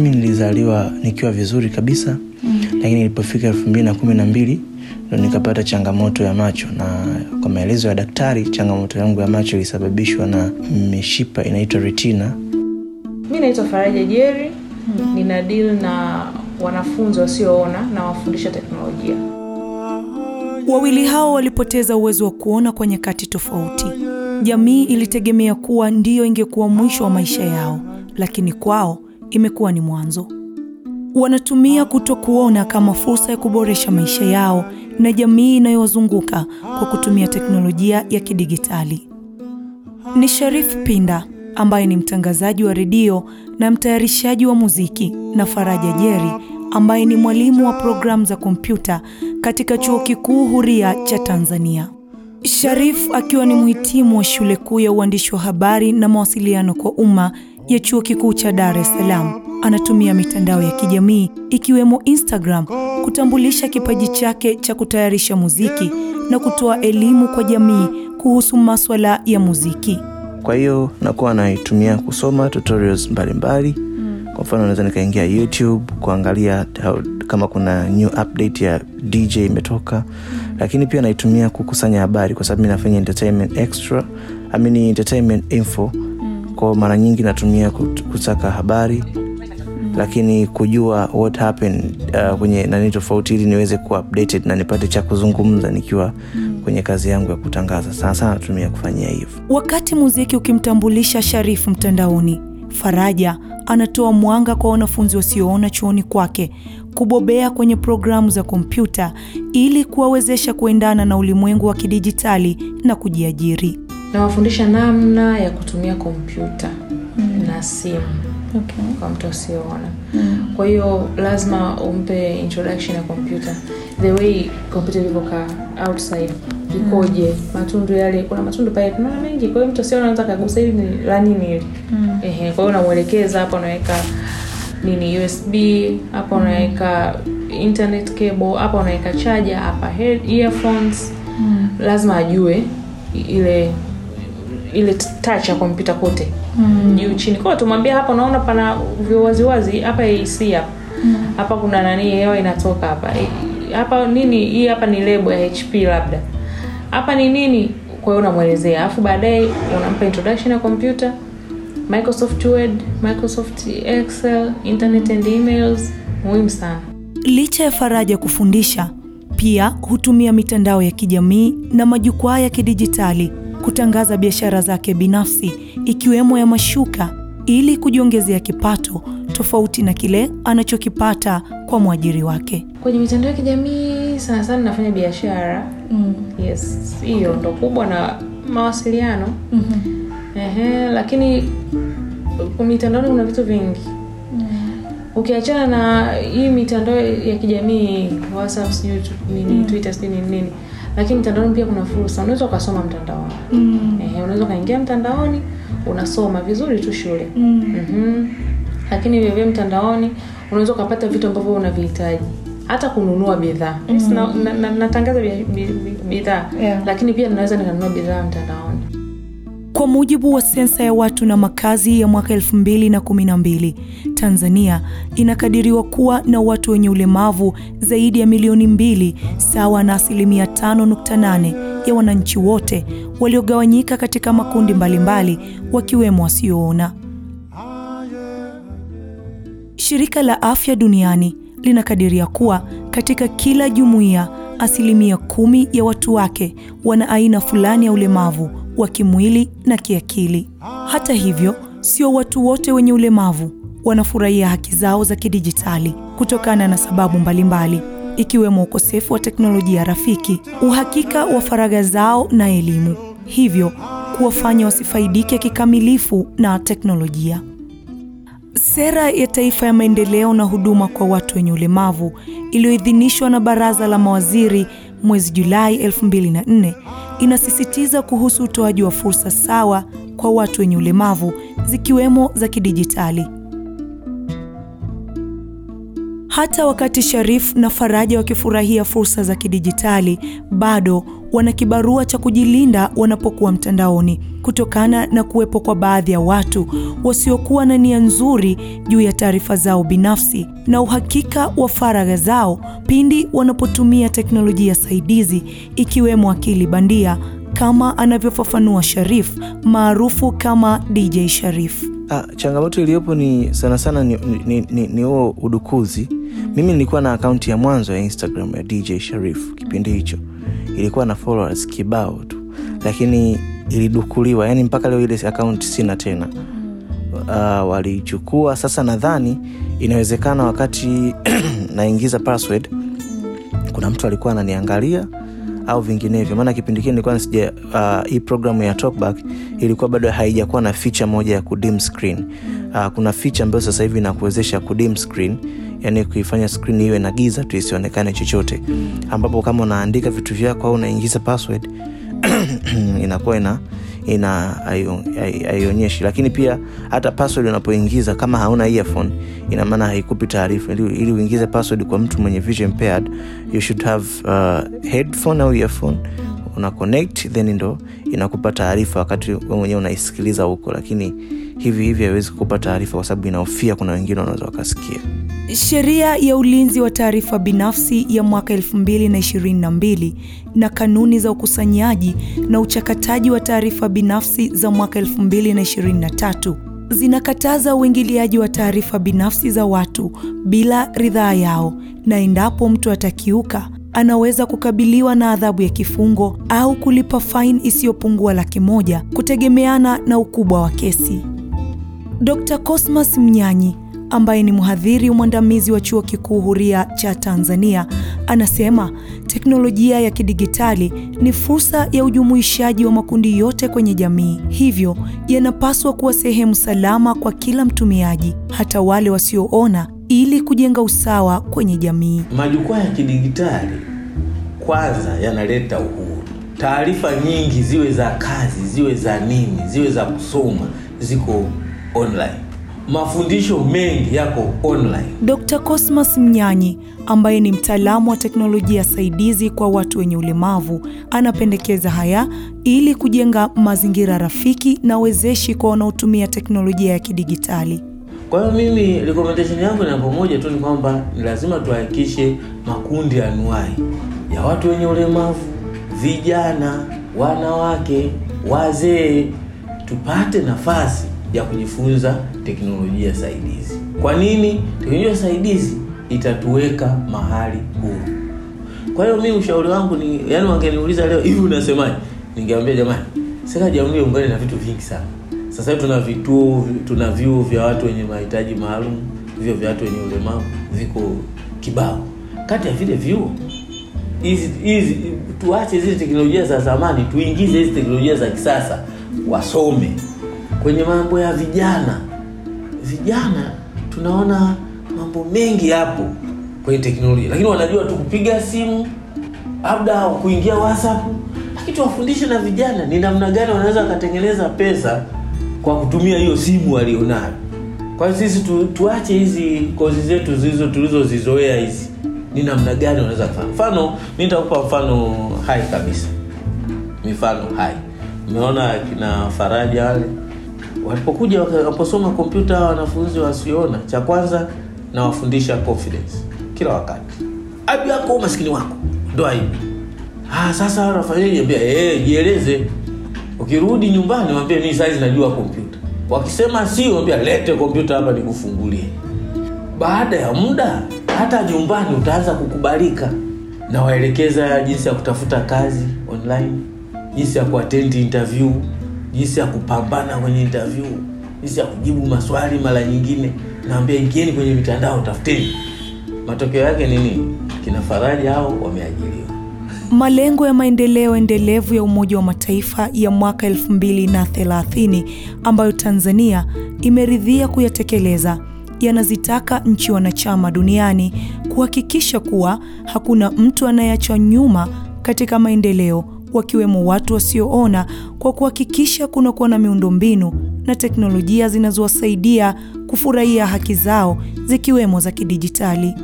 mimi nilizaliwa nikiwa vizuri kabisa mm. lakini nilipofika elfu mbili na kumi na mbili ndo nikapata changamoto ya macho na kwa maelezo ya daktari changamoto yangu ya macho ilisababishwa na mishipa inaitwa retina mi naitwa faraja jeri hmm. nina deal na wanafunzi wasioona na wafundisha teknolojia Wawili hao walipoteza uwezo wa kuona kwa nyakati tofauti. Jamii ilitegemea kuwa ndiyo ingekuwa mwisho wa maisha yao, lakini kwao imekuwa ni mwanzo. Wanatumia kutokuona kama fursa ya kuboresha maisha yao na jamii inayowazunguka kwa kutumia teknolojia ya kidigitali. Ni Sharif Pinda ambaye ni mtangazaji wa redio na mtayarishaji wa muziki na Faraja Jeri ambaye ni mwalimu wa programu za kompyuta katika Chuo Kikuu Huria cha Tanzania. Sharif akiwa ni mhitimu wa shule kuu ya uandishi wa habari na mawasiliano kwa umma ya Chuo Kikuu cha Dar es Salaam, anatumia mitandao ya kijamii ikiwemo Instagram kutambulisha kipaji chake cha kutayarisha muziki na kutoa elimu kwa jamii kuhusu maswala ya muziki. kwa hiyo nakuwa naitumia kusoma tutorials mbalimbali mm. kwa mfano naweza nikaingia youtube kuangalia how, kama kuna new update ya dj imetoka mm. lakini pia naitumia kukusanya habari kwa sababu mi nafanya entertainment extra I mean entertainment info. Kwao mara nyingi natumia kusaka habari lakini kujua what happened uh, kwenye nani tofauti ili niweze kuwa na nipate cha kuzungumza nikiwa kwenye kazi yangu ya kutangaza sana sana natumia kufanyia hivyo Wakati muziki ukimtambulisha Sharifu mtandaoni, Faraja anatoa mwanga kwa wanafunzi wasioona chuoni kwake kubobea kwenye programu za kompyuta ili kuwawezesha kuendana na ulimwengu wa kidijitali na kujiajiri. Nawafundisha namna ya kutumia kompyuta mm. na simu Okay. kwa mtu asioona mm. kwa hiyo lazima umpe introduction ya kompyuta the way kompyuta ilivyokaa outside ikoje mm. matundu yale kuna matundu pale tunaona mengi kwa hiyo mtu asiona anaweza kagusa hili ni la nini hili mm. Ehe, kwa hiyo unamwelekeza hapa unaweka nini usb hapa unaweka internet cable hapa unaweka chaja hapa head earphones mm. lazima ajue ile ile touch ya kompyuta kote. Mm. juu chini. Kwao tumwambia hapa unaona pana viwaziwazi hapa AC hapa. Mm. hapa kuna nani hewa inatoka hapa. Eh, hapa nini hii hapa ni lebo ya HP labda. Hapa ni nini? Kwa hiyo unamwelezea. Alafu baadaye unampa introduction ya kompyuta. Microsoft Word Microsoft Excel internet and emails. Muhimu sana. Licha ya Faraja kufundisha, pia hutumia mitandao ya kijamii na majukwaa ya kidijitali kutangaza biashara zake binafsi ikiwemo ya mashuka ili kujiongezea kipato tofauti na kile anachokipata kwa mwajiri wake. kwenye mitandao ya kijamii sana sana nafanya biashara Mm. yes hiyo ndo kubwa na mawasiliano Mhm. Ehe, lakini mitandaoni kuna vitu vingi ukiachana na hii mitandao ya kijamii whatsapp sijui nini, mm. twitter sijui nini nini lakini mtandaoni pia kuna fursa unaweza ukasoma mtandaoni Mm. Ehe, unaweza ukaingia mtandaoni unasoma vizuri tu shule Mm. mm-hmm. lakini vilevile mtandaoni unaweza ukapata vitu ambavyo unavihitaji hata kununua bidhaa mm. na, na, na, natangaza bi- bi- bi- bidhaa Yeah. lakini pia naweza nikanunua bidhaa mtandaoni Kwa mujibu wa sensa ya watu na makazi ya mwaka 2012, Tanzania inakadiriwa kuwa na watu wenye ulemavu zaidi ya milioni mbili sawa na asilimia 5.8 ya wananchi wote waliogawanyika katika makundi mbalimbali wakiwemo wasioona. Shirika la Afya Duniani linakadiria kuwa katika kila jumuiya asilimia kumi ya watu wake wana aina fulani ya ulemavu wa kimwili na kiakili. Hata hivyo, sio watu wote wenye ulemavu wanafurahia haki zao za kidijitali kutokana na sababu mbalimbali ikiwemo ukosefu wa teknolojia rafiki, uhakika wa faragha zao na elimu, hivyo kuwafanya wasifaidike kikamilifu na teknolojia. Sera ya Taifa ya Maendeleo na Huduma kwa Watu wenye Ulemavu iliyoidhinishwa na Baraza la Mawaziri mwezi Julai 2004 inasisitiza kuhusu utoaji wa fursa sawa kwa watu wenye ulemavu zikiwemo za kidijitali. Hata wakati Sharif na Faraja wakifurahia fursa za kidijitali, bado wana kibarua cha kujilinda wanapokuwa mtandaoni kutokana na kuwepo kwa baadhi ya watu wasiokuwa na nia nzuri juu ya taarifa zao binafsi na uhakika wa faragha zao pindi wanapotumia teknolojia saidizi ikiwemo akili bandia kama anavyofafanua Sharif maarufu kama DJ Sharif. Ah, changamoto iliyopo ni sana sana ni huo ni, ni, ni udukuzi. Mimi nilikuwa na akaunti ya mwanzo ya Instagram ya DJ Sharif kipindi hicho, ilikuwa na followers kibao tu, lakini ilidukuliwa, yani mpaka leo ile akaunti sina tena. Uh, walichukua. Sasa nadhani inawezekana wakati naingiza password kuna mtu alikuwa ananiangalia au vinginevyo, maana kipindi kile nilikuwa sija uh, hii programu ya Talkback ilikuwa bado haijakuwa na ficha moja ya kudim screen. Uh, kuna ficha ambayo sasa hivi inakuwezesha kudim screen, yani kuifanya skrini iwe na giza tu isionekane chochote, ambapo kama unaandika vitu vyako au unaingiza password inakuwa ina ina haionyeshi, lakini pia hata password unapoingiza kama hauna earphone, ina maana haikupi taarifa. Ili, ili uingize password kwa mtu mwenye vision impaired, you should have uh, headphone au earphone una connect then ndo inakupa taarifa wakati we mwenyewe unaisikiliza huko, lakini hivi hivi haiwezi kukupa taarifa kwa sababu inaofia kuna wengine wanaweza wakasikia. Sheria ya ulinzi wa taarifa binafsi ya mwaka 2022 na kanuni za ukusanyaji na uchakataji wa taarifa binafsi za mwaka 2023 zinakataza uingiliaji wa taarifa binafsi za watu bila ridhaa yao, na endapo mtu atakiuka anaweza kukabiliwa na adhabu ya kifungo au kulipa faini isiyopungua laki moja kutegemeana na ukubwa wa kesi. Dr. Cosmas Mnyanyi ambaye ni mhadhiri mwandamizi wa Chuo Kikuu Huria cha Tanzania anasema teknolojia ya kidigitali ni fursa ya ujumuishaji wa makundi yote kwenye jamii, hivyo yanapaswa kuwa sehemu salama kwa kila mtumiaji, hata wale wasioona, ili kujenga usawa kwenye jamii. Majukwaa ya kidigitali kwanza yanaleta uhuru. Taarifa nyingi ziwe za kazi, ziwe za nini, ziwe za kusoma, ziko online. Mafundisho mengi yako online. Dr. Cosmas Mnyanyi ambaye ni mtaalamu wa teknolojia saidizi kwa watu wenye ulemavu anapendekeza haya ili kujenga mazingira rafiki na wezeshi kwa wanaotumia teknolojia ya kidigitali. Kwa hiyo mimi recommendation yangu namba moja tu ni kwamba ni lazima tuhakikishe makundi anuai ya watu wenye ulemavu, vijana, wanawake, wazee tupate nafasi ya kujifunza teknolojia saidizi. Kwa nini? Teknolojia saidizi itatuweka mahali huru. Kwa hiyo mi ushauri wangu ni yani, wangeniuliza leo hivi unasemaje, ningeambia jamani, serikali jamii Jamhuri na vitu vingi sana. Sasa hivi tuna vituo, tuna vyuo vya watu wenye mahitaji maalum, vyuo vya watu wenye ulemavu viko kibao. Kati ya vile vyuo hizi, tuache zile teknolojia za zamani, tuingize hizi teknolojia za kisasa, wasome kwenye mambo ya vijana. Vijana tunaona mambo mengi hapo kwenye teknolojia, lakini wanajua tu kupiga simu, labda kuingia WhatsApp, lakini tuwafundishe na vijana ni namna gani wanaweza wakatengeneza pesa kwa kutumia hiyo simu walionayo. Kwa sisi tu, tuache hizi kozi zetu zilizo tulizozizoea hizi, ni namna gani wanaweza kufanya. Mfano, mi nitakupa mfano hai kabisa, mifano hai. Umeona kina Faraja wale walipokuja wanaposoma kompyuta, wanafunzi wasiona cha kwanza nawafundisha confidence kila wakati. Aibu yako umaskini wako ndo aibu. Ah, sasa nafanyaje? Ambia eh, jieleze. Ukirudi nyumbani mwambie mimi saizi najua kompyuta. Wakisema sio, ambia lete kompyuta hapa nikufungulie. Baada ya muda hata nyumbani utaanza kukubalika, nawaelekeza jinsi ya kutafuta kazi online, jinsi ya kuatendi interview, jinsi ya kupambana kwenye interview, jinsi ya kujibu maswali mara nyingine. Naambia ingieni kwenye mitandao, tafuteni. Matokeo yake ni nini? Kina Faraja hao wameajiriwa. Malengo ya maendeleo endelevu ya Umoja wa Mataifa ya mwaka 230 ambayo Tanzania imeridhia kuyatekeleza yanazitaka nchi wanachama duniani kuhakikisha kuwa hakuna mtu anayeachwa nyuma katika maendeleo, wakiwemo watu wasioona kwa kuhakikisha kunakuwa na miundombinu na teknolojia zinazowasaidia kufurahia haki zao zikiwemo za kidijitali.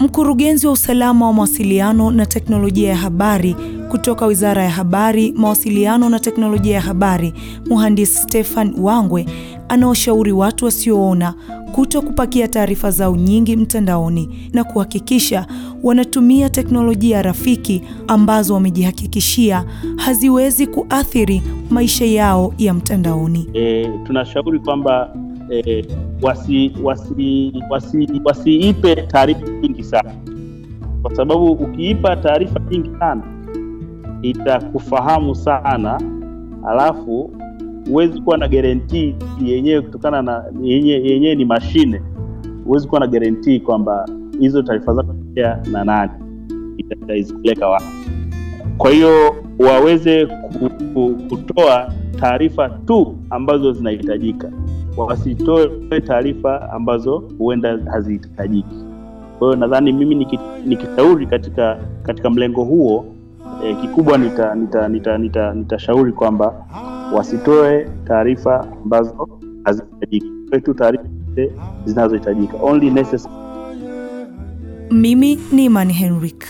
Mkurugenzi wa usalama wa mawasiliano na teknolojia ya habari kutoka Wizara ya Habari, Mawasiliano na Teknolojia ya Habari, Mhandisi Stefan Wangwe anaoshauri watu wasioona kuto kupakia taarifa zao nyingi mtandaoni na kuhakikisha wanatumia teknolojia rafiki ambazo wamejihakikishia haziwezi kuathiri maisha yao ya mtandaoni. E, tunashauri kwamba e, wasi wasi wasi wasiipe taarifa nyingi sana, kwa sababu ukiipa taarifa nyingi sana itakufahamu sana, alafu huwezi kuwa na guarantee yenyewe kutokana na yenyewe ni mashine, huwezi kuwa na guarantee kwamba hizo taarifa zako na nani itazipeleka wapi. Kwa hiyo waweze ku, ku, kutoa taarifa tu ambazo zinahitajika, wasitoe taarifa ambazo huenda hazihitajiki. Kwa hiyo nadhani mimi nikishauri katika katika mlengo huo eh, kikubwa nitashauri nita, nita, nita, nita kwamba wasitoe taarifa ambazo hazihitajiki, tu taarifa zinazohitajika. Mimi ni Imani Henrik.